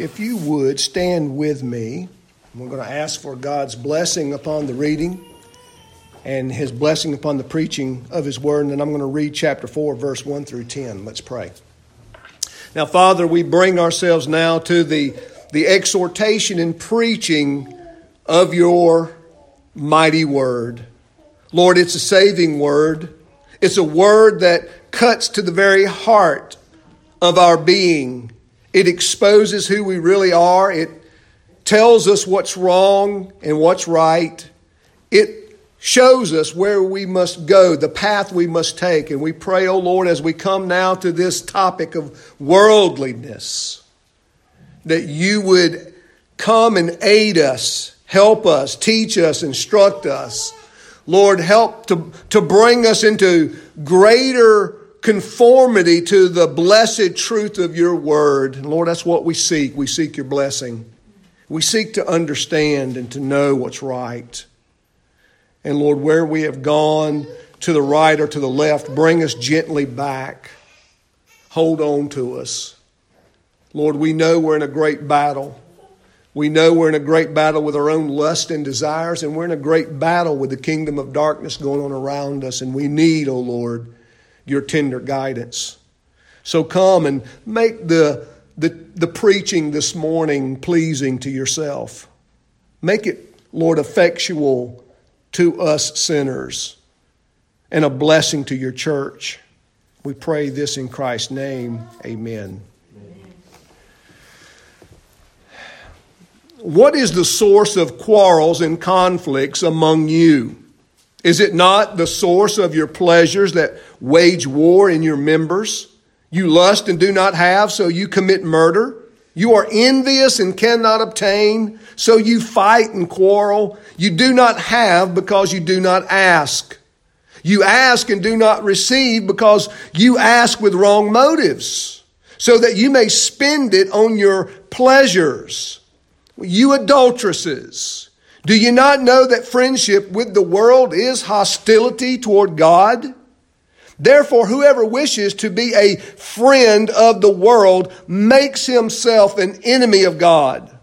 if you would stand with me, we're going to ask for God's blessing upon the reading and his blessing upon the preaching of his word. And then I'm going to read chapter 4, verse 1 through 10. Let's pray. Now, Father, we bring ourselves now to the, the exhortation and preaching of your mighty word. Lord, it's a saving word. It's a word that cuts to the very heart of our being. It exposes who we really are. It tells us what's wrong and what's right. It shows us where we must go, the path we must take. And we pray, O oh Lord, as we come now to this topic of worldliness, that you would come and aid us, help us, teach us, instruct us. Lord, help to, to bring us into greater conformity to the blessed truth of your word. And Lord, that's what we seek. We seek your blessing. We seek to understand and to know what's right. And Lord, where we have gone to the right or to the left, bring us gently back. Hold on to us. Lord, we know we're in a great battle. We know we're in a great battle with our own lust and desires, and we're in a great battle with the kingdom of darkness going on around us, and we need, O oh Lord, your tender guidance. So come and make the, the, the preaching this morning pleasing to yourself. Make it, Lord, effectual to us sinners and a blessing to your church. We pray this in Christ's name. Amen. What is the source of quarrels and conflicts among you? Is it not the source of your pleasures that wage war in your members? You lust and do not have, so you commit murder. You are envious and cannot obtain, so you fight and quarrel. You do not have because you do not ask. You ask and do not receive because you ask with wrong motives, so that you may spend it on your pleasures. You adulteresses. Do you not know that friendship with the world is hostility toward God? Therefore, whoever wishes to be a friend of the world makes himself an enemy of God.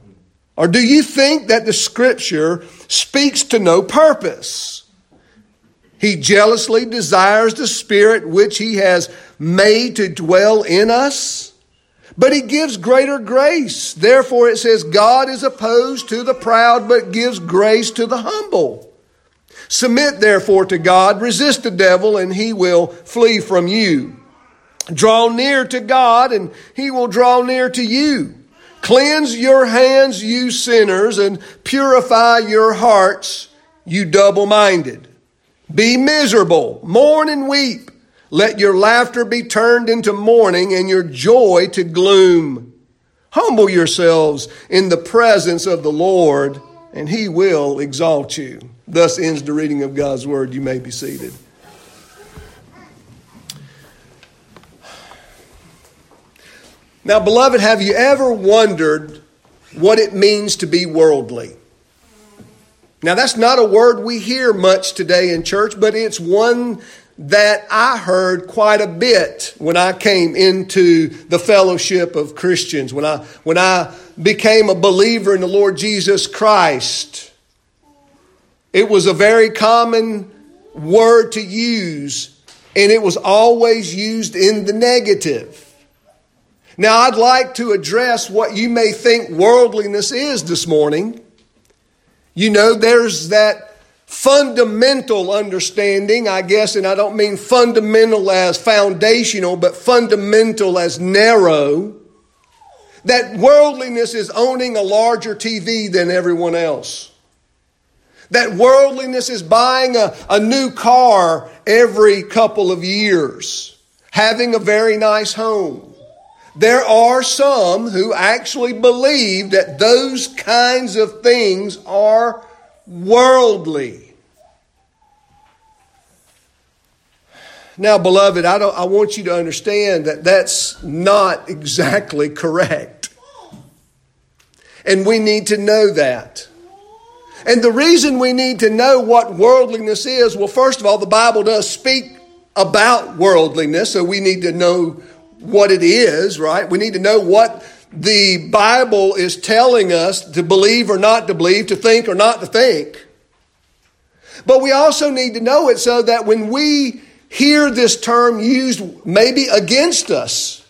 Or do you think that the scripture speaks to no purpose? He jealously desires the spirit which he has made to dwell in us. But he gives greater grace. Therefore, it says, God is opposed to the proud, but gives grace to the humble. Submit therefore to God, resist the devil, and he will flee from you. Draw near to God, and he will draw near to you. Cleanse your hands, you sinners, and purify your hearts, you double minded. Be miserable, mourn and weep. Let your laughter be turned into mourning and your joy to gloom. Humble yourselves in the presence of the Lord, and he will exalt you. Thus ends the reading of God's word. You may be seated. Now, beloved, have you ever wondered what it means to be worldly? Now, that's not a word we hear much today in church, but it's one that I heard quite a bit when I came into the fellowship of Christians, when I, when I became a believer in the Lord Jesus Christ. It was a very common word to use, and it was always used in the negative. Now, I'd like to address what you may think worldliness is this morning. You know, there's that fundamental understanding, I guess, and I don't mean fundamental as foundational, but fundamental as narrow, that worldliness is owning a larger TV than everyone else. That worldliness is buying a, a new car every couple of years, having a very nice home. There are some who actually believe that those kinds of things are worldly. Now, beloved, I, don't, I want you to understand that that's not exactly correct. And we need to know that. And the reason we need to know what worldliness is, well, first of all, the Bible does speak about worldliness, so we need to know what it is, right? We need to know what the Bible is telling us to believe or not to believe, to think or not to think. But we also need to know it so that when we hear this term used maybe against us,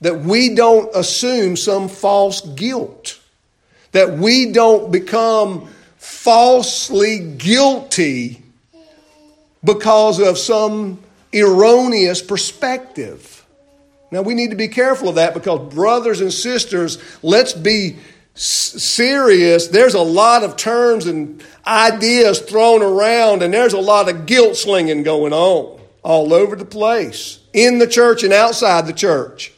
that we don't assume some false guilt, that we don't become falsely guilty because of some erroneous perspective. Now, we need to be careful of that because, brothers and sisters, let's be serious. There's a lot of terms and ideas thrown around, and there's a lot of guilt slinging going on all over the place, in the church and outside the church.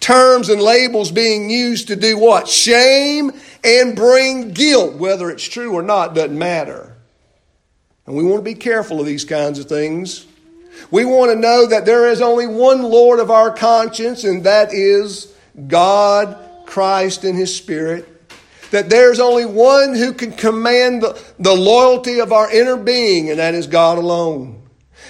Terms and labels being used to do what? Shame and bring guilt. Whether it's true or not doesn't matter. And we want to be careful of these kinds of things. We want to know that there is only one Lord of our conscience, and that is God, Christ, and His Spirit. That there's only one who can command the, the loyalty of our inner being, and that is God alone.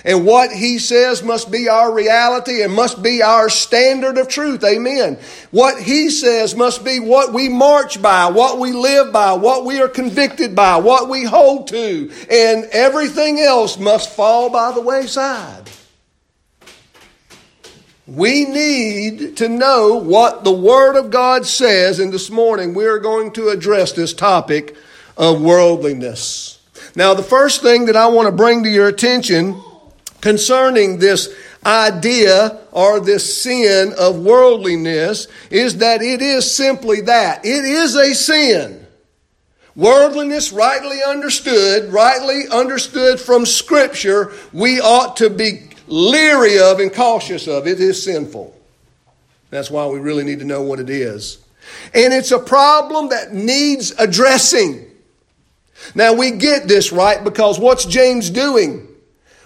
And what he says must be our reality and must be our standard of truth. Amen. What he says must be what we march by, what we live by, what we are convicted by, what we hold to. And everything else must fall by the wayside. We need to know what the Word of God says, and this morning we are going to address this topic of worldliness. Now, the first thing that I want to bring to your attention concerning this idea or this sin of worldliness is that it is simply that. It is a sin. Worldliness, rightly understood, rightly understood from Scripture, we ought to be leery of and cautious of. It is sinful. That's why we really need to know what it is. And it's a problem that needs addressing. Now we get this right because what's James doing?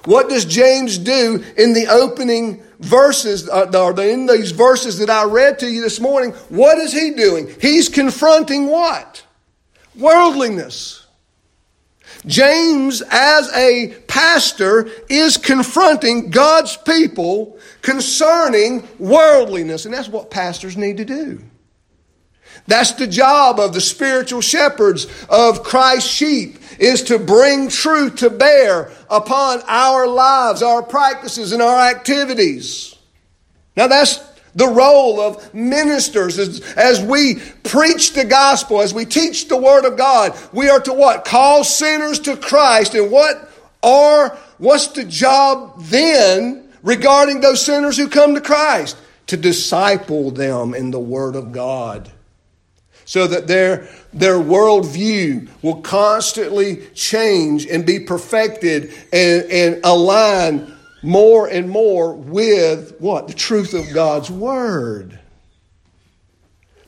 What does James do in the opening verses, uh, or in these verses that I read to you this morning? What is he doing? He's confronting what? Worldliness. James, as a pastor, is confronting God's people concerning worldliness. And that's what pastors need to do. That's the job of the spiritual shepherds of Christ's sheep is to bring truth to bear upon our lives, our practices, and our activities. Now that's the role of ministers as, as we preach the gospel, as we teach the word of God. We are to what? Call sinners to Christ. And what are, what's the job then regarding those sinners who come to Christ? To disciple them in the word of God so that their, their worldview will constantly change and be perfected and, and align more and more with what? The truth of God's Word.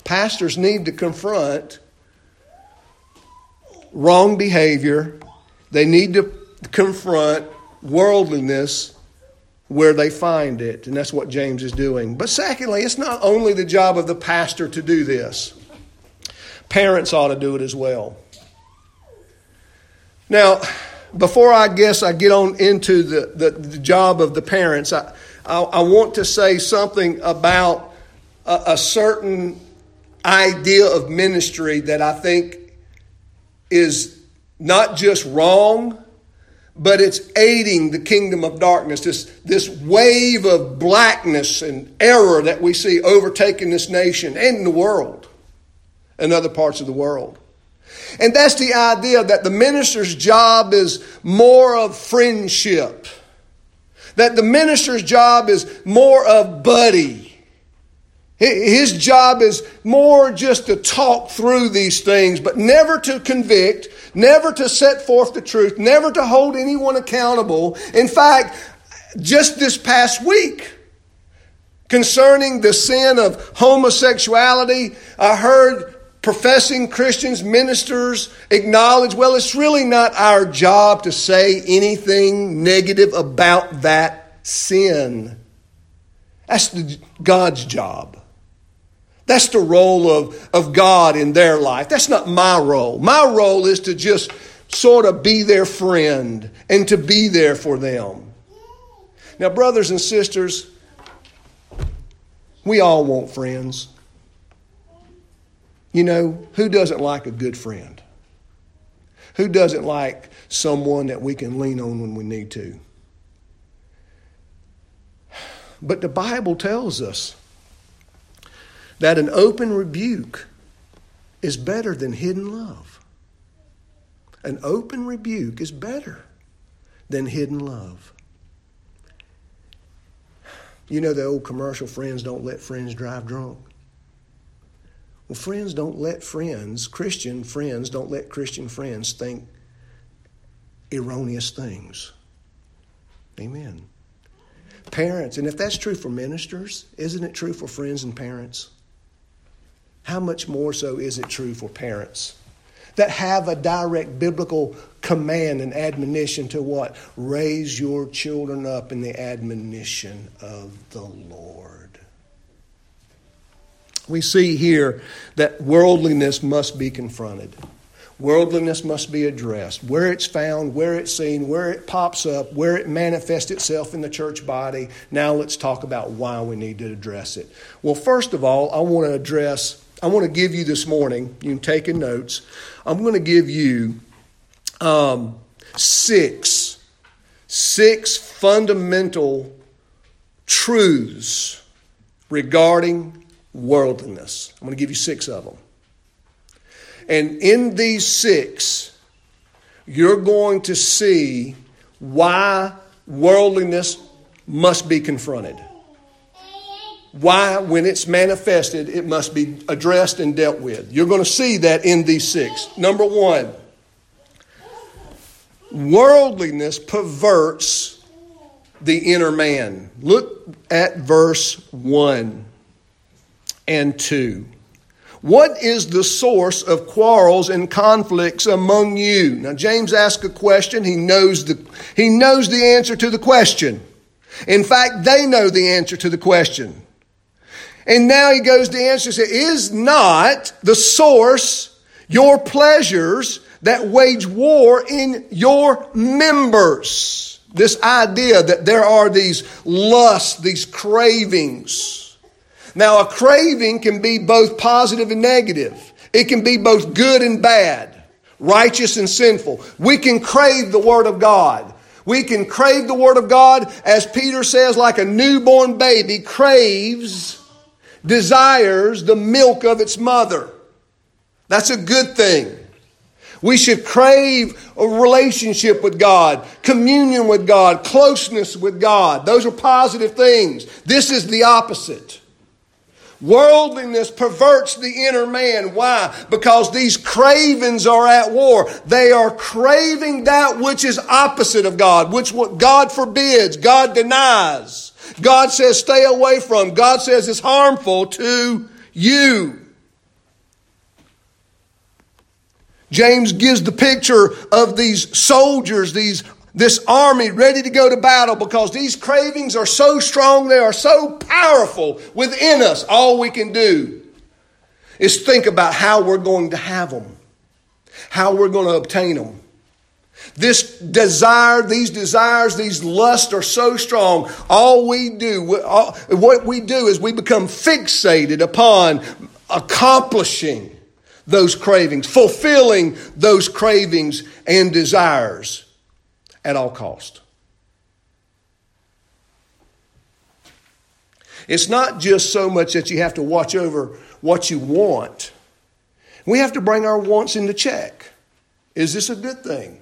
Pastors need to confront wrong behavior, they need to confront worldliness where they find it. And that's what James is doing. But secondly, it's not only the job of the pastor to do this. Parents ought to do it as well. Now, before I guess I get on into the, the, the job of the parents, I, I, I, want to say something about a, a certain idea of ministry that I think is not just wrong, but it's aiding the kingdom of darkness, this, this wave of blackness and error that we see overtaking this nation and the world and other parts of the world. And that's the idea that the minister's job is more of friendship. That the minister's job is more of buddy. His job is more just to talk through these things, but never to convict, never to set forth the truth, never to hold anyone accountable. In fact, just this past week, concerning the sin of homosexuality, I heard professing Christians, ministers acknowledge, well, it's really not our job to say anything negative about that sin. That's the, God's job. That's the role of, of God in their life. That's not my role. My role is to just sort of be their friend and to be there for them. Now, brothers and sisters, we all want friends. You know, who doesn't like a good friend? Who doesn't like someone that we can lean on when we need to? But the Bible tells us that an open rebuke is better than hidden love. An open rebuke is better than hidden love. You know the old commercial friends don't let friends drive drunk? Well, friends don't let friends, Christian friends, don't let Christian friends think erroneous things. Amen. Parents, and if that's true for ministers, isn't it true for friends and parents? How much more so is it true for parents that have a direct biblical command and admonition to what? Raise your children up in the admonition of the Lord. We see here that worldliness must be confronted. Worldliness must be addressed. Where it's found, where it's seen, where it pops up, where it manifests itself in the church body. Now let's talk about why we need to address it. Well, first of all, I want to address, I want to give you this morning, you can take in notes, I'm going to give you um, six, six fundamental truths regarding worldliness. I'm going to give you six of them. And in these six, you're going to see why worldliness must be confronted. Why, when it's manifested, it must be addressed and dealt with. You're going to see that in these six. Number one, worldliness perverts the inner man. Look at verse 1 and 2. What is the source of quarrels and conflicts among you? Now James asks a question. He knows the, he knows the answer to the question. In fact, they know the answer to the question. And now he goes to answer, say, is not the source your pleasures that wage war in your members? This idea that there are these lusts, these cravings now, a craving can be both positive and negative. It can be both good and bad, righteous and sinful. We can crave the Word of God. We can crave the Word of God, as Peter says, like a newborn baby craves, desires the milk of its mother. That's a good thing. We should crave a relationship with God, communion with God, closeness with God. Those are positive things. This is the opposite. Worldliness perverts the inner man. Why? Because these cravings are at war. They are craving that which is opposite of God, which what God forbids, God denies. God says stay away from. God says it's harmful to you. James gives the picture of these soldiers, these this army ready to go to battle because these cravings are so strong, they are so powerful within us. All we can do is think about how we're going to have them, how we're going to obtain them. This desire, these desires, these lusts are so strong. All we do, what we do is we become fixated upon accomplishing those cravings, fulfilling those cravings and desires at all cost. It's not just so much that you have to watch over what you want. We have to bring our wants into check. Is this a good thing?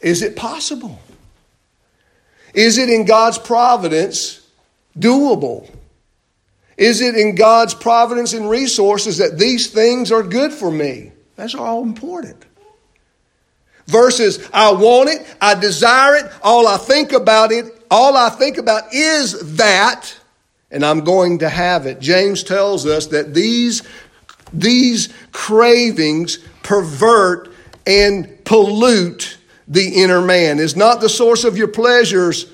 Is it possible? Is it in God's providence doable? Is it in God's providence and resources that these things are good for me? That's all important versus I want it, I desire it, all I think about it, all I think about is that, and I'm going to have it. James tells us that these, these cravings pervert and pollute the inner man. Is not the source of your pleasures.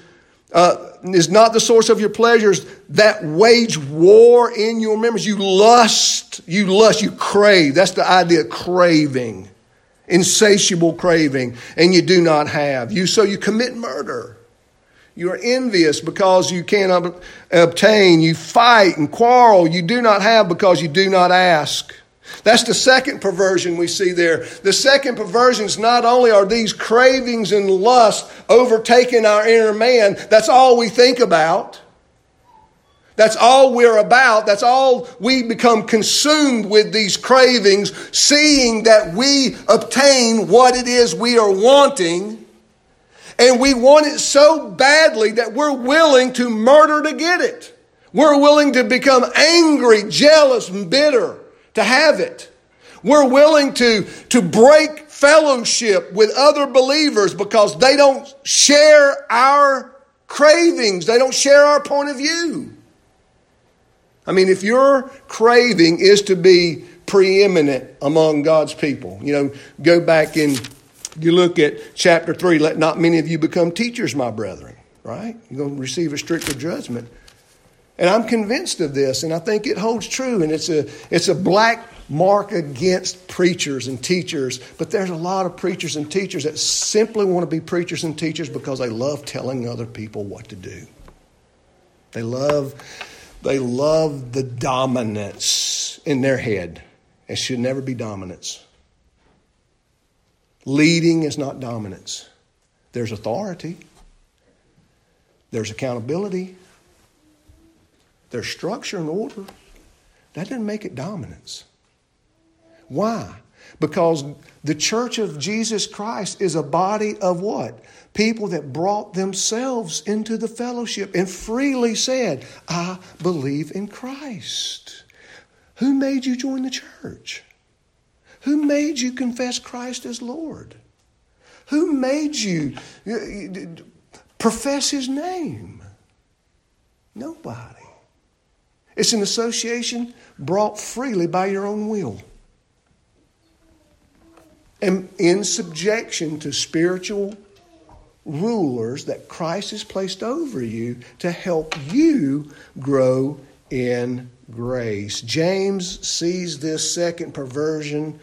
Uh, is not the source of your pleasures that wage war in your members. You lust, you lust, you crave. That's the idea of craving insatiable craving, and you do not have. You so you commit murder. You are envious because you cannot obtain. You fight and quarrel. You do not have because you do not ask. That's the second perversion we see there. The second perversion is not only are these cravings and lust overtaking our inner man, that's all we think about. That's all we're about. That's all we become consumed with these cravings, seeing that we obtain what it is we are wanting. And we want it so badly that we're willing to murder to get it. We're willing to become angry, jealous, and bitter to have it. We're willing to, to break fellowship with other believers because they don't share our cravings, they don't share our point of view. I mean, if your craving is to be preeminent among God's people, you know, go back and you look at chapter 3 let not many of you become teachers, my brethren, right? You're going to receive a stricter judgment. And I'm convinced of this, and I think it holds true, and it's a, it's a black mark against preachers and teachers, but there's a lot of preachers and teachers that simply want to be preachers and teachers because they love telling other people what to do. They love they love the dominance in their head. It should never be dominance. Leading is not dominance. There's authority. There's accountability. There's structure and order. That doesn't make it dominance. Why? Because the church of Jesus Christ is a body of what? People that brought themselves into the fellowship and freely said, I believe in Christ. Who made you join the church? Who made you confess Christ as Lord? Who made you profess His name? Nobody. It's an association brought freely by your own will and in subjection to spiritual rulers that Christ has placed over you to help you grow in grace. James sees this second perversion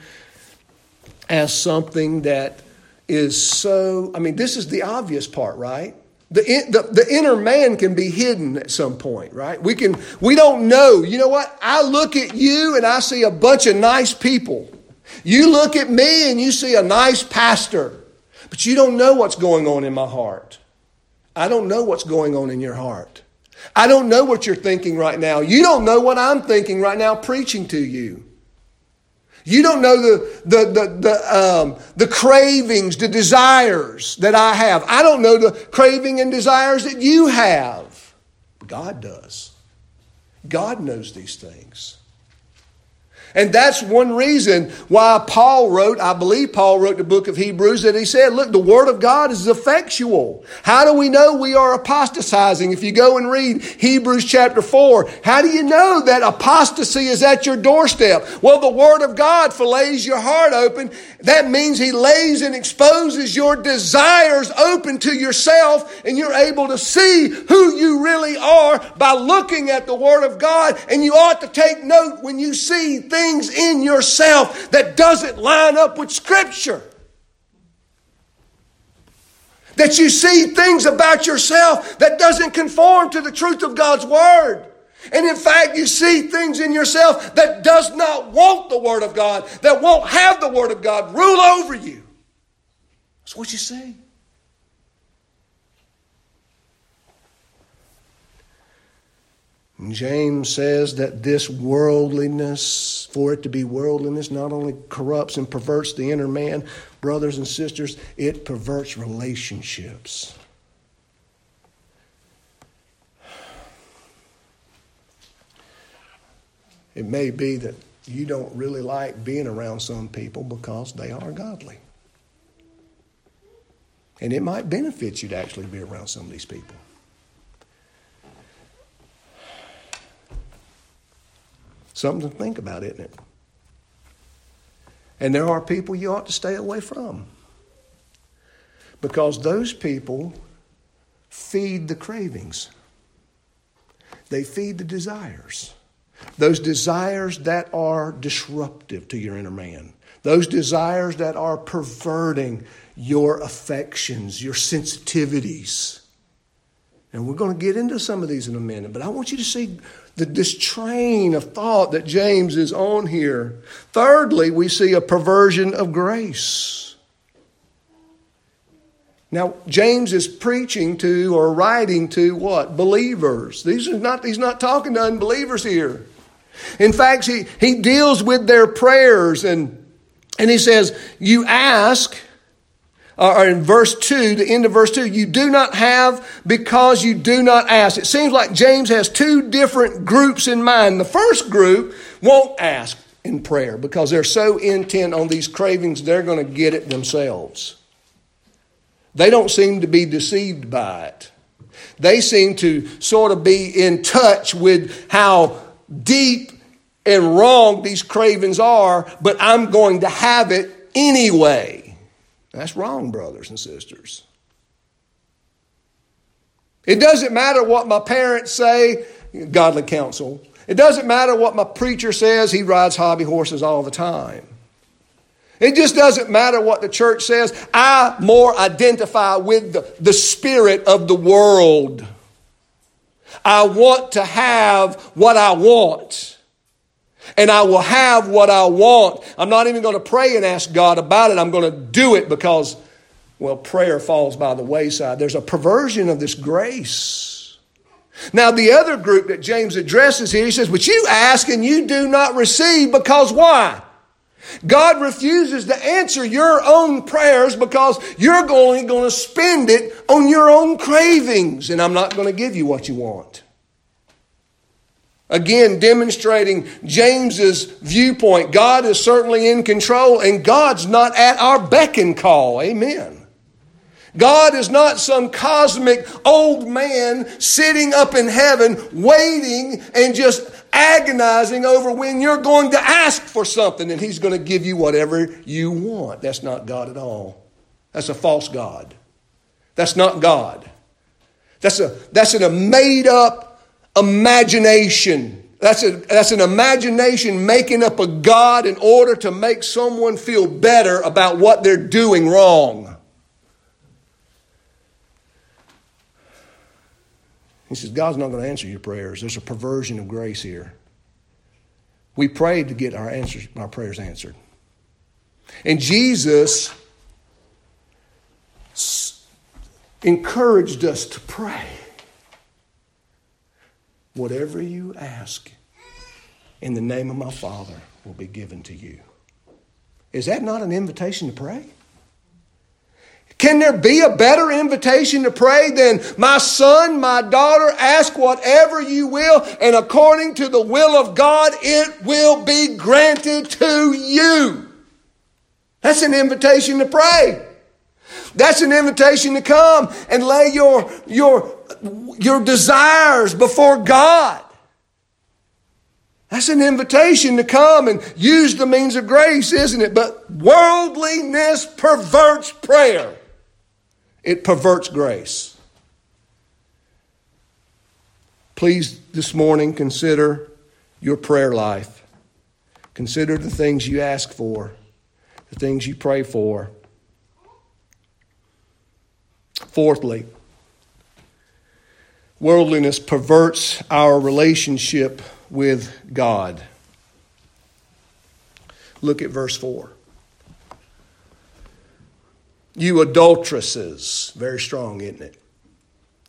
as something that is so, I mean, this is the obvious part, right? The, the, the inner man can be hidden at some point, right? We can, we don't know. You know what? I look at you and I see a bunch of nice people. You look at me and you see a nice pastor, but you don't know what's going on in my heart. I don't know what's going on in your heart. I don't know what you're thinking right now. You don't know what I'm thinking right now preaching to you. You don't know the, the, the, the, um, the cravings, the desires that I have. I don't know the craving and desires that you have. God does. God knows these things. And that's one reason why Paul wrote, I believe Paul wrote the book of Hebrews, that he said, Look, the Word of God is effectual. How do we know we are apostatizing? If you go and read Hebrews chapter 4, how do you know that apostasy is at your doorstep? Well, the Word of God fillets your heart open. That means He lays and exposes your desires open to yourself, and you're able to see who you really are by looking at the Word of God. And you ought to take note when you see things things in yourself that doesn't line up with Scripture. That you see things about yourself that doesn't conform to the truth of God's Word. And in fact, you see things in yourself that does not want the Word of God, that won't have the Word of God rule over you. That's what you see. James says that this worldliness, for it to be worldliness, not only corrupts and perverts the inner man, brothers and sisters, it perverts relationships. It may be that you don't really like being around some people because they are godly. And it might benefit you to actually be around some of these people. Something to think about, isn't it? And there are people you ought to stay away from. Because those people feed the cravings, they feed the desires. Those desires that are disruptive to your inner man, those desires that are perverting your affections, your sensitivities. And we're going to get into some of these in a minute, but I want you to see the, this train of thought that James is on here. Thirdly, we see a perversion of grace. Now, James is preaching to or writing to what? Believers. These are not, he's not talking to unbelievers here. In fact, he, he deals with their prayers and, and he says, You ask, Uh, or in verse 2, the end of verse 2, you do not have because you do not ask. It seems like James has two different groups in mind. The first group won't ask in prayer because they're so intent on these cravings, they're going to get it themselves. They don't seem to be deceived by it. They seem to sort of be in touch with how deep and wrong these cravings are, but I'm going to have it anyway. That's wrong, brothers and sisters. It doesn't matter what my parents say, godly counsel. It doesn't matter what my preacher says, he rides hobby horses all the time. It just doesn't matter what the church says. I more identify with the, the spirit of the world. I want to have what I want. And I will have what I want. I'm not even going to pray and ask God about it. I'm going to do it because, well, prayer falls by the wayside. There's a perversion of this grace. Now, the other group that James addresses here, he says, But you ask and you do not receive because why? God refuses to answer your own prayers because you're only going to spend it on your own cravings, and I'm not going to give you what you want. Again, demonstrating James's viewpoint. God is certainly in control, and God's not at our beck and call. Amen. God is not some cosmic old man sitting up in heaven waiting and just agonizing over when you're going to ask for something and he's going to give you whatever you want. That's not God at all. That's a false God. That's not God. That's a that's in a made up imagination. That's, a, that's an imagination making up a God in order to make someone feel better about what they're doing wrong. He says, God's not going to answer your prayers. There's a perversion of grace here. We prayed to get our answers, our prayers answered. And Jesus encouraged us to pray. Whatever you ask in the name of my Father will be given to you. Is that not an invitation to pray? Can there be a better invitation to pray than, my son, my daughter, ask whatever you will, and according to the will of God, it will be granted to you? That's an invitation to pray. That's an invitation to come and lay your, your, your desires before God. That's an invitation to come and use the means of grace, isn't it? But worldliness perverts prayer. It perverts grace. Please, this morning, consider your prayer life. Consider the things you ask for, the things you pray for. Fourthly, worldliness perverts our relationship with God. Look at verse 4. You adulteresses. Very strong, isn't it?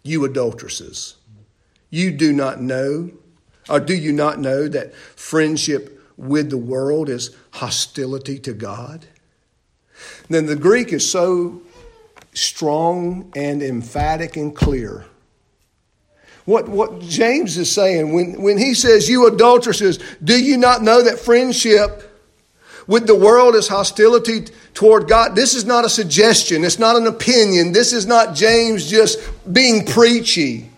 You adulteresses. You do not know, or do you not know that friendship with the world is hostility to God? Then the Greek is so strong and emphatic and clear. What, what James is saying when, when he says, You adulteresses, do you not know that friendship with the world is hostility toward God. This is not a suggestion. It's not an opinion. This is not James just being preachy.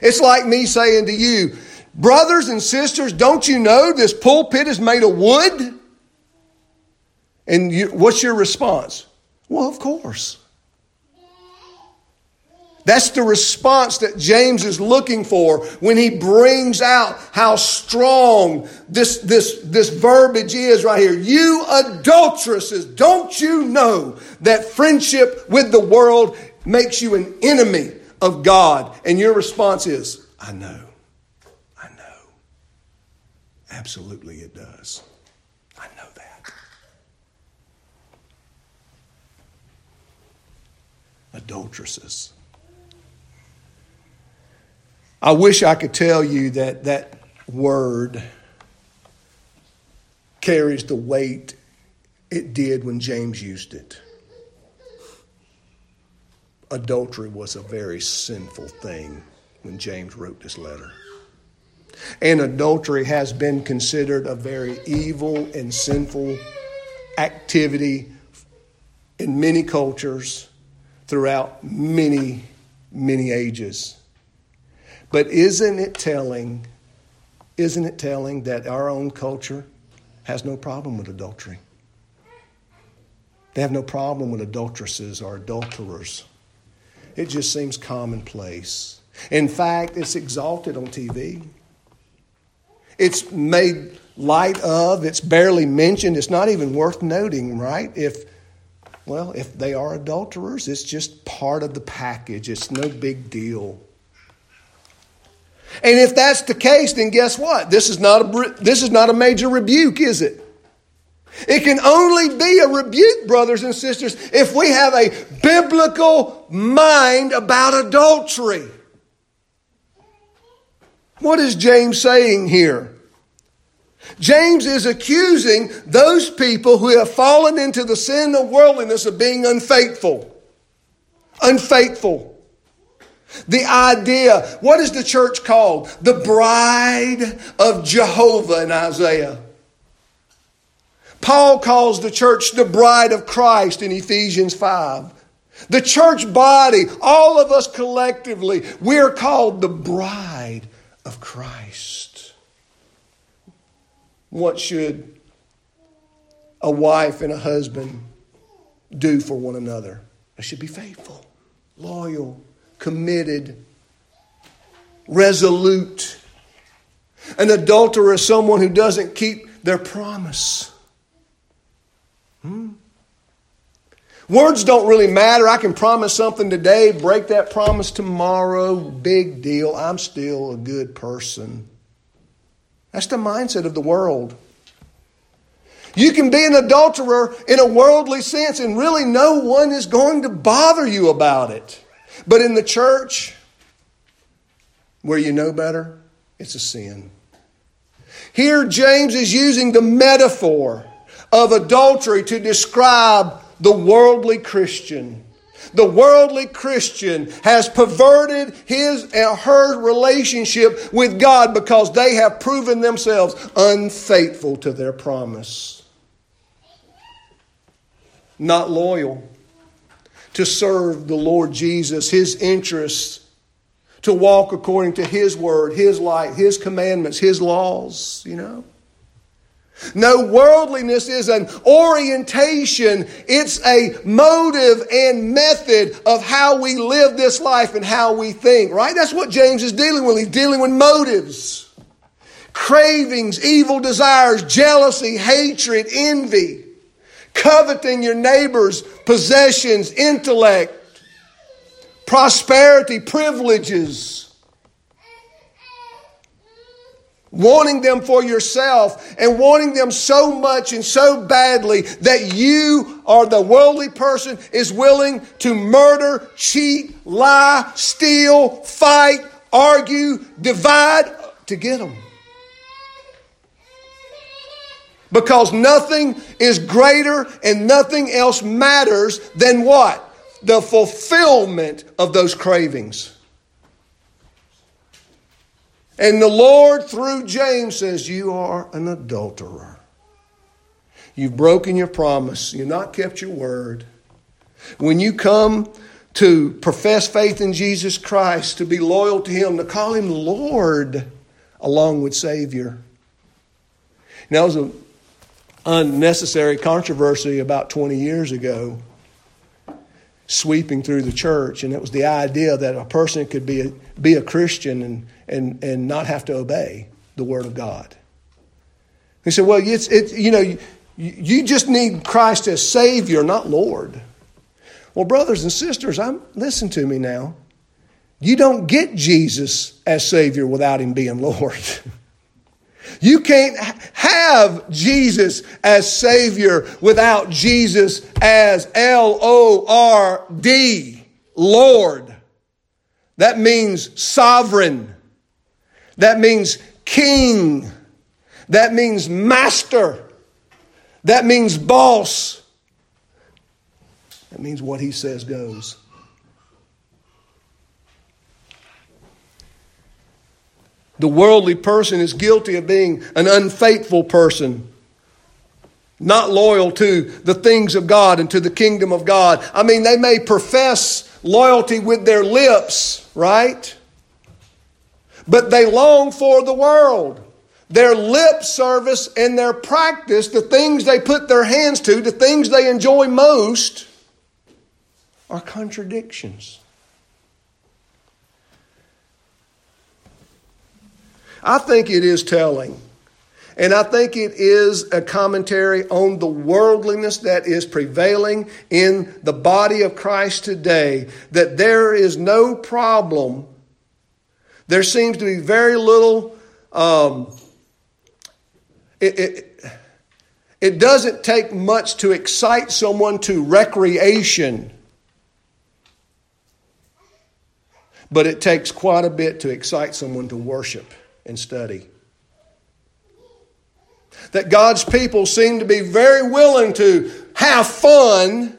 It's like me saying to you, brothers and sisters, don't you know this pulpit is made of wood? And you, what's your response? Well, of course. That's the response that James is looking for when he brings out how strong this, this, this verbiage is right here. You adulteresses, don't you know that friendship with the world makes you an enemy of God. And your response is, I know. I know. Absolutely, it does. I know that. Adulteresses. I wish I could tell you that that word carries the weight it did when James used it. Adultery was a very sinful thing when James wrote this letter. And adultery has been considered a very evil and sinful activity in many cultures throughout many, many ages. But isn't it telling, isn't it telling that our own culture has no problem with adultery? They have no problem with adulteresses or adulterers. It just seems commonplace. In fact, it's exalted on TV. It's made light of, it's barely mentioned, it's not even worth noting, right? If well, if they are adulterers, it's just part of the package. It's no big deal. And if that's the case, then guess what? This is not a, this is not a major rebuke, is it? It can only be a rebuke, brothers and sisters, if we have a biblical mind about adultery. What is James saying here? James is accusing those people who have fallen into the sin of worldliness of being unfaithful. Unfaithful. The idea, what is the church called? The bride of Jehovah in Isaiah. Paul calls the church the bride of Christ in Ephesians 5. The church body, all of us collectively, we are called the bride of Christ. What should a wife and a husband do for one another? They should be faithful, loyal, committed, resolute. An adulterer is someone who doesn't keep their promise. Hmm? Words don't really matter. I can promise something today, break that promise tomorrow. Big deal. I'm still a good person. That's the mindset of the world. You can be an adulterer in a worldly sense, and really no one is going to bother you about it. But in the church, where you know better, it's a sin. Here, James is using the metaphor of adultery to describe the worldly Christian. The worldly Christian has perverted his and her relationship with God because they have proven themselves unfaithful to their promise. Not loyal to serve the Lord Jesus, his interests, to walk according to his word, his light, his commandments, his laws, you know. No, worldliness is an orientation. It's a motive and method of how we live this life and how we think, right? That's what James is dealing with. He's dealing with motives, cravings, evil desires, jealousy, hatred, envy, coveting your neighbor's possessions, intellect, prosperity, privileges wanting them for yourself and wanting them so much and so badly that you or the worldly person is willing to murder, cheat, lie, steal, fight, argue, divide to get them. Because nothing is greater and nothing else matters than what? The fulfillment of those cravings. And the Lord, through James, says, You are an adulterer. You've broken your promise. You've not kept your word. When you come to profess faith in Jesus Christ, to be loyal to Him, to call Him Lord along with Savior. Now, it was an unnecessary controversy about 20 years ago sweeping through the church, and it was the idea that a person could be a, be a Christian and, and, and not have to obey the Word of God. He said, Well, it's, it, you know, you, you just need Christ as Savior, not Lord. Well, brothers and sisters, I'm, listen to me now. You don't get Jesus as Savior without Him being Lord. You can't have Jesus as Savior without Jesus as L O R D, Lord. That means sovereign. That means king. That means master. That means boss. That means what he says goes. The worldly person is guilty of being an unfaithful person, not loyal to the things of God and to the kingdom of God. I mean, they may profess loyalty with their lips, right? But they long for the world. Their lip service and their practice, the things they put their hands to, the things they enjoy most, are contradictions. I think it is telling. And I think it is a commentary on the worldliness that is prevailing in the body of Christ today. That there is no problem. There seems to be very little. Um, it, it, it doesn't take much to excite someone to recreation, but it takes quite a bit to excite someone to worship and study. That God's people seem to be very willing to have fun,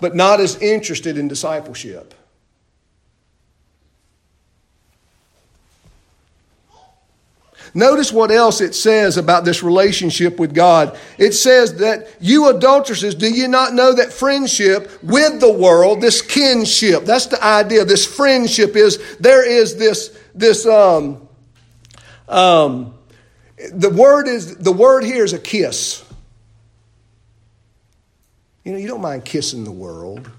but not as interested in discipleship. Notice what else it says about this relationship with God. It says that you adulteresses, do you not know that friendship with the world, this kinship, that's the idea. This friendship is there is this this um, um, the word is the word here is a kiss. You know, you don't mind kissing the world.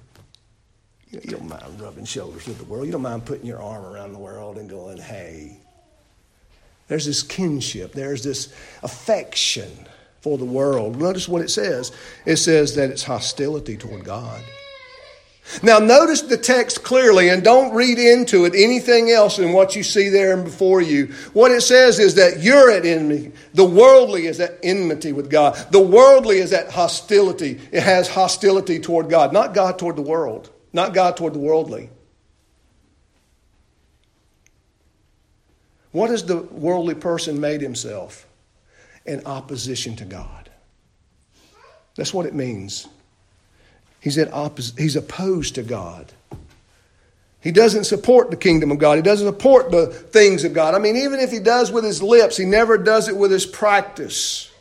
You, know, you don't mind rubbing shoulders with the world. You don't mind putting your arm around the world and going, hey. There's this kinship, there's this affection for the world. Notice what it says it says that it's hostility toward God. Now, notice the text clearly and don't read into it anything else than what you see there before you. What it says is that you're at enmity. The worldly is at enmity with God. The worldly is at hostility. It has hostility toward God, not God toward the world, not God toward the worldly. What has the worldly person made himself? In opposition to God. That's what it means. He's, at oppos- he's opposed to God. He doesn't support the kingdom of God. He doesn't support the things of God. I mean, even if he does with his lips, he never does it with his practice.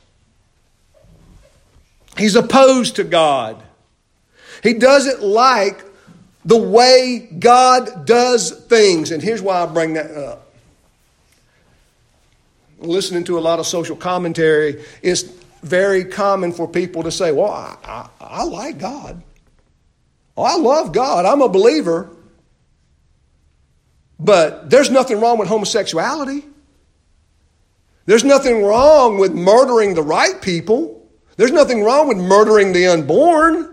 He's opposed to God. He doesn't like the way God does things. And here's why I bring that up. Listening to a lot of social commentary, it's very common for people to say, Well, I, I, I like God. Oh, I love God. I'm a believer. But there's nothing wrong with homosexuality. There's nothing wrong with murdering the right people. There's nothing wrong with murdering the unborn.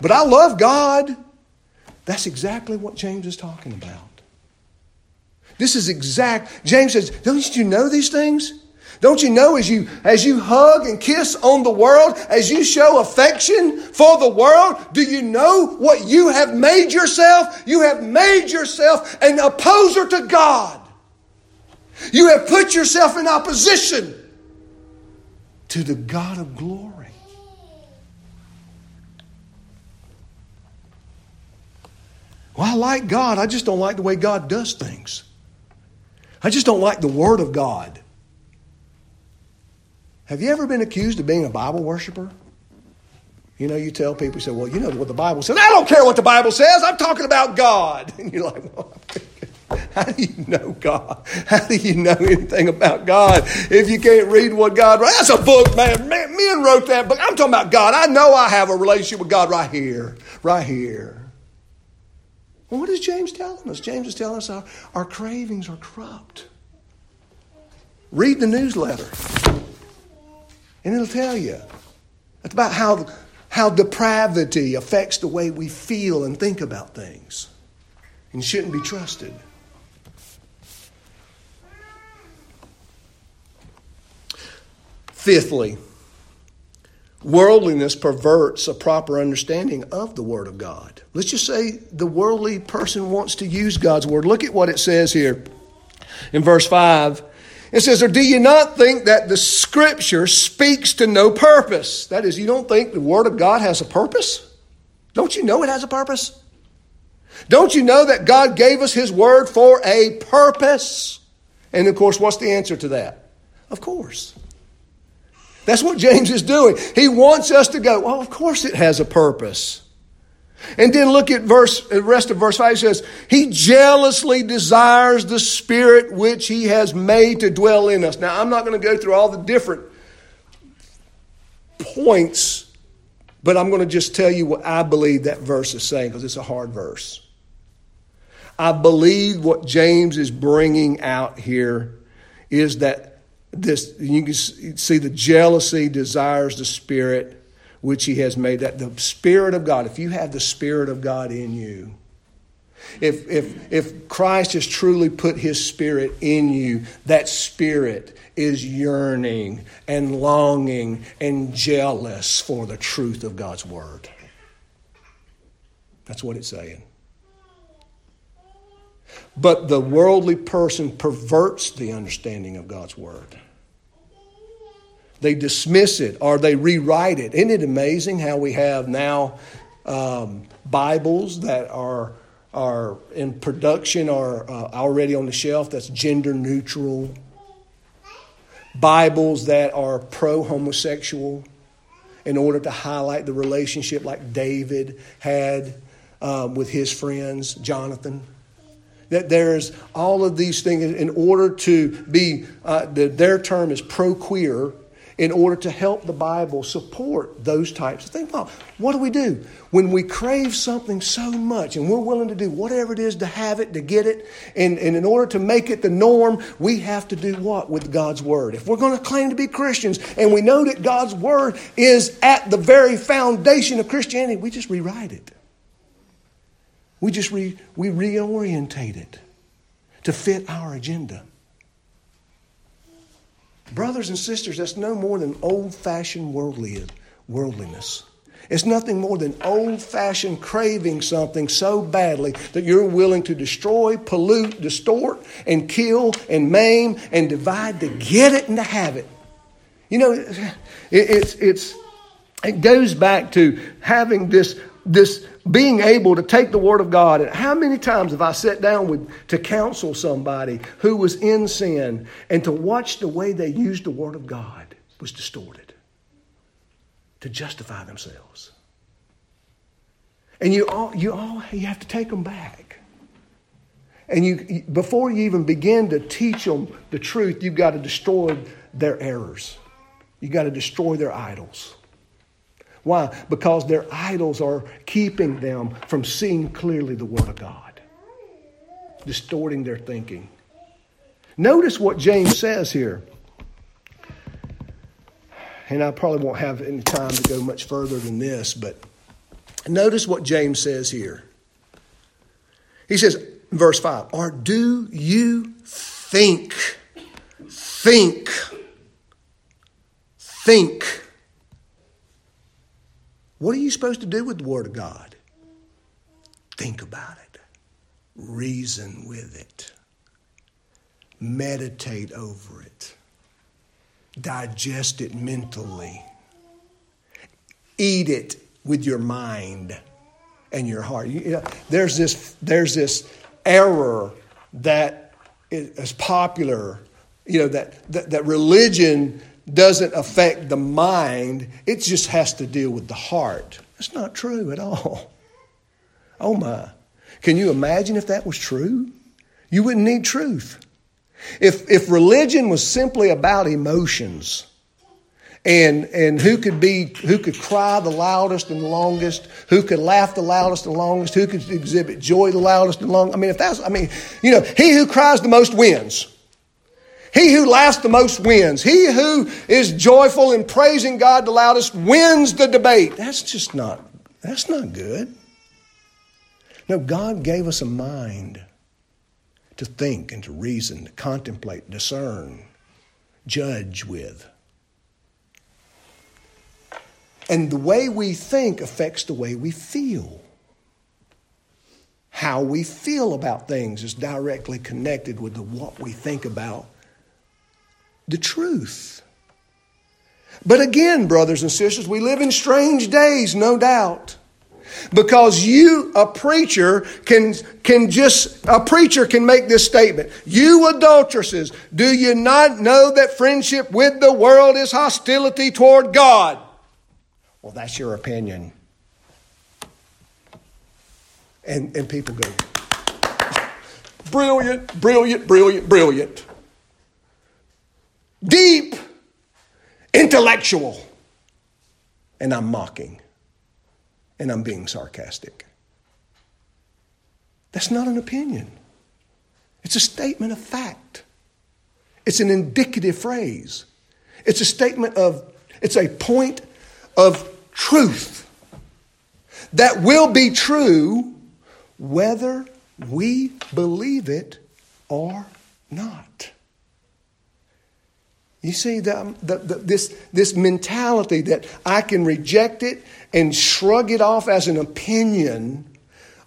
But I love God. That's exactly what James is talking about. This is exact. James says, Don't you know these things? Don't you know as you, as you hug and kiss on the world, as you show affection for the world, do you know what you have made yourself? You have made yourself an opposer to God. You have put yourself in opposition to the God of glory. Well, I like God. I just don't like the way God does things. I just don't like the Word of God. Have you ever been accused of being a Bible worshiper? You know, you tell people, you say, well, you know what the Bible says. I don't care what the Bible says. I'm talking about God. And you're like, well, how do you know God? How do you know anything about God if you can't read what God wrote? That's a book, man. man. Men wrote that book. I'm talking about God. I know I have a relationship with God right here, right here. Well, what is James telling us? James is telling us our, our cravings are corrupt. Read the newsletter. And it'll tell you. It's about how, how depravity affects the way we feel and think about things. and shouldn't be trusted. Fifthly, worldliness perverts a proper understanding of the Word of God. Let's just say the worldly person wants to use God's Word. Look at what it says here in verse 5. It says, Or do you not think that the Scripture speaks to no purpose? That is, you don't think the Word of God has a purpose? Don't you know it has a purpose? Don't you know that God gave us His Word for a purpose? And of course, what's the answer to that? Of course. That's what James is doing. He wants us to go, well, of course it has a purpose. And then look at verse, the rest of verse 5 it says, He jealously desires the Spirit which He has made to dwell in us. Now, I'm not going to go through all the different points, but I'm going to just tell you what I believe that verse is saying because it's a hard verse. I believe what James is bringing out here is that this, you can see the jealousy desires the Spirit which he has made that the spirit of god if you have the spirit of god in you if if if christ has truly put his spirit in you that spirit is yearning and longing and jealous for the truth of god's word. That's what it's saying. But the worldly person perverts the understanding of god's word they dismiss it or they rewrite it. Isn't it amazing how we have now um, Bibles that are are in production or uh, already on the shelf that's gender neutral? Bibles that are pro homosexual in order to highlight the relationship like David had um, with his friends, Jonathan that there's all of these things in order to be uh, the, their term is pro queer in order to help the Bible support those types of things. Well, what do we do? When we crave something so much and we're willing to do whatever it is to have it, to get it, and, and in order to make it the norm, we have to do what with God's Word? If we're going to claim to be Christians and we know that God's Word is at the very foundation of Christianity, we just rewrite it. We just re, we reorientate it to fit our agenda. Brothers and sisters, that's no more than old fashioned worldliness. It's nothing more than old fashioned craving something so badly that you're willing to destroy, pollute, distort, and kill, and maim, and divide to get it and to have it. You know, it, it's, it's, it goes back to having this, this being able to take the Word of God. And how many times have I sat down with, to counsel somebody who was in sin and to watch the way they used the Word of God was distorted to justify themselves? And you all, you all, you have to take them back. And you, before you even begin to teach them the truth, you've got to destroy their errors. You've got to destroy their idols. Why? Because their idols are keeping them from seeing clearly the Word of God, distorting their thinking. Notice what James says here. And I probably won't have any time to go much further than this, but notice what James says here. He says, verse 5, or do you think, think, think what are you supposed to do with the Word of God? Think about it, reason with it, meditate over it, digest it mentally, eat it with your mind and your heart. You know, there's this there's this error that is popular, you know, that, that, that religion doesn't affect the mind, it just has to deal with the heart. That's not true at all. Oh my. Can you imagine if that was true? You wouldn't need truth. If, if religion was simply about emotions, and and who could be who could cry the loudest and the longest who could laugh the loudest and longest who could exhibit joy the loudest and longest i mean if that's i mean you know he who cries the most wins he who laughs the most wins. He who is joyful in praising God the loudest wins the debate. That's just not, that's not good. No, God gave us a mind to think and to reason, to contemplate, discern, judge with. And the way we think affects the way we feel. How we feel about things is directly connected with the, what we think about the truth. But again, brothers and sisters, we live in strange days, no doubt. Because you, a preacher, can, can just, a preacher can make this statement. You adulteresses, do you not know that friendship with the world is hostility toward God? Well, that's your opinion. And, and people go, brilliant, brilliant, brilliant, brilliant. Deep, intellectual. And I'm mocking. And I'm being sarcastic. That's not an opinion. It's a statement of fact. It's an indicative phrase. It's a statement of, it's a point of truth that will be true whether we believe it or not. You see, the, um, the, the, this, this mentality that I can reject it and shrug it off as an opinion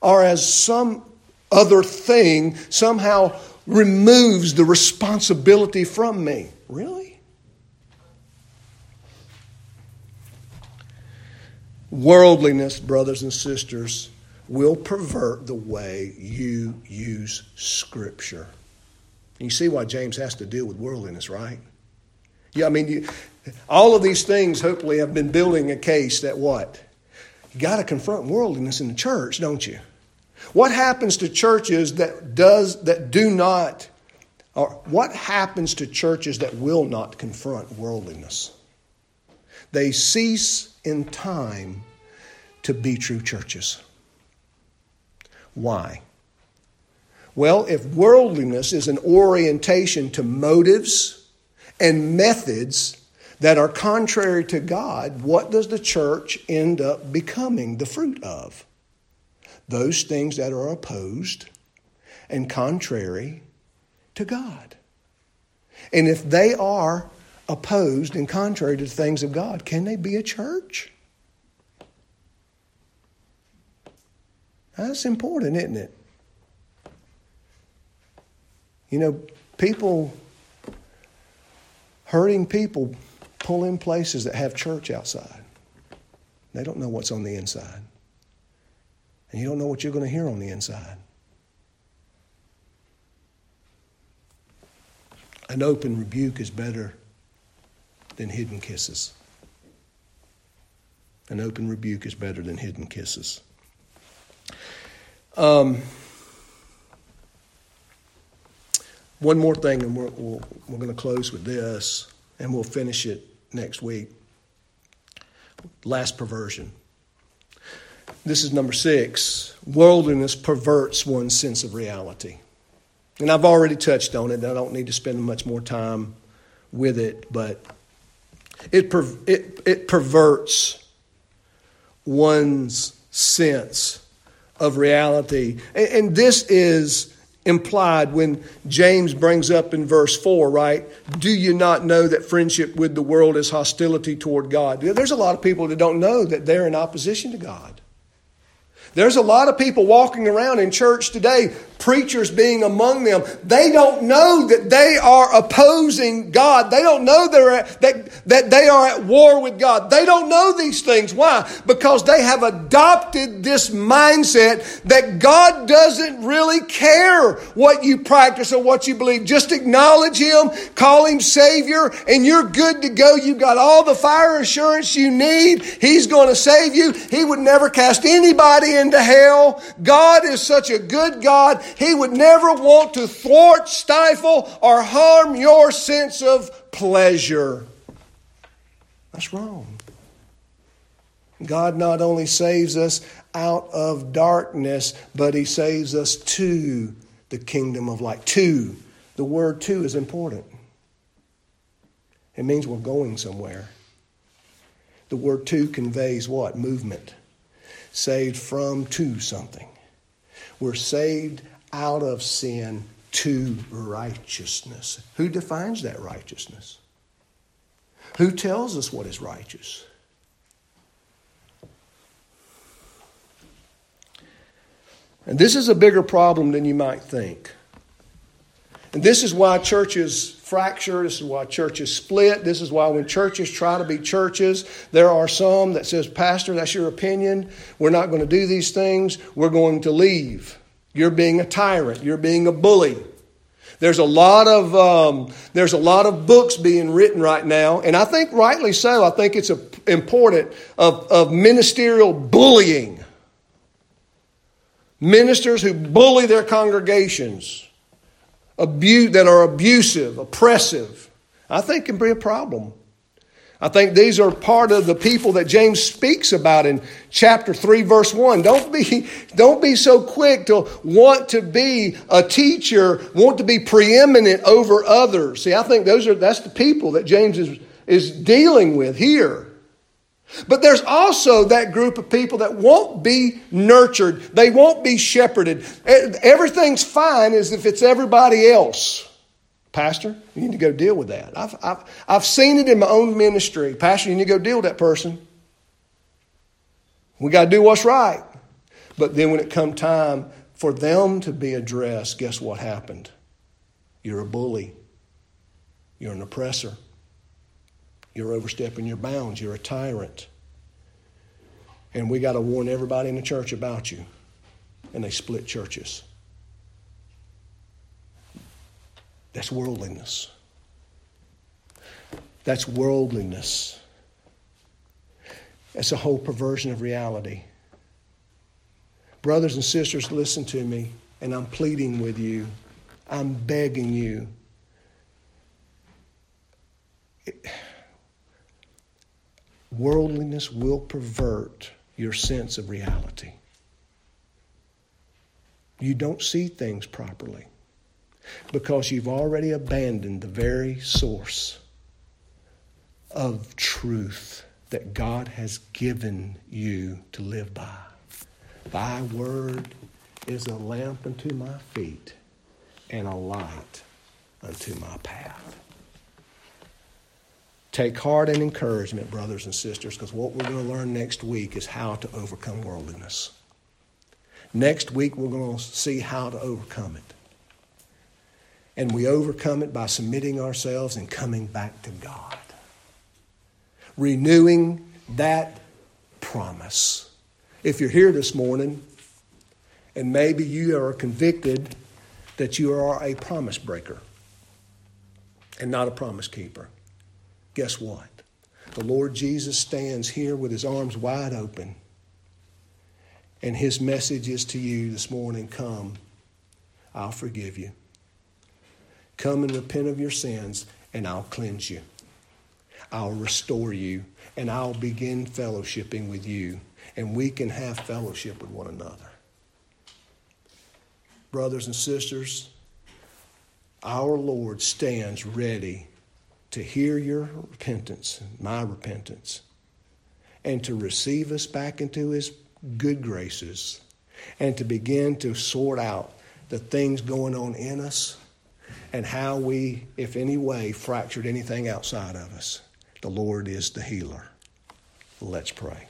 or as some other thing somehow removes the responsibility from me. Really? Worldliness, brothers and sisters, will pervert the way you use Scripture. You see why James has to deal with worldliness, right? Yeah, I mean, you, all of these things hopefully have been building a case that what? You got to confront worldliness in the church, don't you? What happens to churches that does that do not or what happens to churches that will not confront worldliness? They cease in time to be true churches. Why? Well, if worldliness is an orientation to motives, and methods that are contrary to God, what does the church end up becoming the fruit of? Those things that are opposed and contrary to God. And if they are opposed and contrary to the things of God, can they be a church? That's important, isn't it? You know, people hurting people pull in places that have church outside. They don't know what's on the inside. And you don't know what you're going to hear on the inside. An open rebuke is better than hidden kisses. An open rebuke is better than hidden kisses. Um, One more thing, and we're, we're, we're going to close with this, and we'll finish it next week. Last perversion. This is number six. Worldliness perverts one's sense of reality. And I've already touched on it. I don't need to spend much more time with it, but it, per, it, it perverts one's sense of reality. And, and this is implied when James brings up in verse 4, right? Do you not know that friendship with the world is hostility toward God? There's a lot of people that don't know that they're in opposition to God. There's a lot of people walking around in church today preachers being among them, they don't know that they are opposing God. They don't know at, that, that they are at war with God. They don't know these things. Why? Because they have adopted this mindset that God doesn't really care what you practice or what you believe. Just acknowledge Him, call Him Savior, and you're good to go. You've got all the fire assurance you need. He's going to save you. He would never cast anybody into hell. God is such a good God. He would never want to thwart, stifle, or harm your sense of pleasure. That's wrong. God not only saves us out of darkness, but He saves us to the kingdom of light. To. The word to is important. It means we're going somewhere. The word to conveys what? Movement. Saved from to something. We're saved out of sin to righteousness. Who defines that righteousness? Who tells us what is righteous? And this is a bigger problem than you might think. And this is why churches fracture. This is why churches split. This is why when churches try to be churches, there are some that says, Pastor, that's your opinion. We're not going to do these things. We're going to leave. You're being a tyrant. You're being a bully. There's a lot of um, there's a lot of books being written right now, and I think rightly so. I think it's a, important of, of ministerial bullying. Ministers who bully their congregations abuse, that are abusive, oppressive, I think can be a problem. I think these are part of the people that James speaks about in chapter 3 verse 1. Don't be don't be so quick to want to be a teacher, want to be preeminent over others. See, I think those are that's the people that James is is dealing with here. But there's also that group of people that won't be nurtured. They won't be shepherded. Everything's fine as if it's everybody else. Pastor, you need to go deal with that. I've, I've, I've seen it in my own ministry. Pastor, you need to go deal with that person. We got to do what's right. But then when it come time for them to be addressed, guess what happened? You're a bully. You're an oppressor. You're overstepping your bounds. You're a tyrant. And we got to warn everybody in the church about you. And they split churches. That's worldliness. That's worldliness. That's a whole perversion of reality. Brothers and sisters, listen to me, and I'm pleading with you. I'm begging you. It, Worldliness will pervert your sense of reality. You don't see things properly because you've already abandoned the very source of truth that God has given you to live by. Thy word is a lamp unto my feet and a light unto my path. Take heart and encouragement, brothers and sisters, because what we're going to learn next week is how to overcome worldliness. Next week, we're going to see how to overcome it. And we overcome it by submitting ourselves and coming back to God, renewing that promise. If you're here this morning and maybe you are convicted that you are a promise breaker and not a promise keeper, guess what? The Lord Jesus stands here with his arms wide open. And his message is to you this morning come, I'll forgive you. Come and repent of your sins, and I'll cleanse you. I'll restore you, and I'll begin fellowshipping with you, and we can have fellowship with one another. Brothers and sisters, our Lord stands ready to hear your repentance, my repentance, and to receive us back into his good graces, and to begin to sort out the things going on in us and how we, if any way, fractured anything outside of us. The Lord is the healer. Let's pray.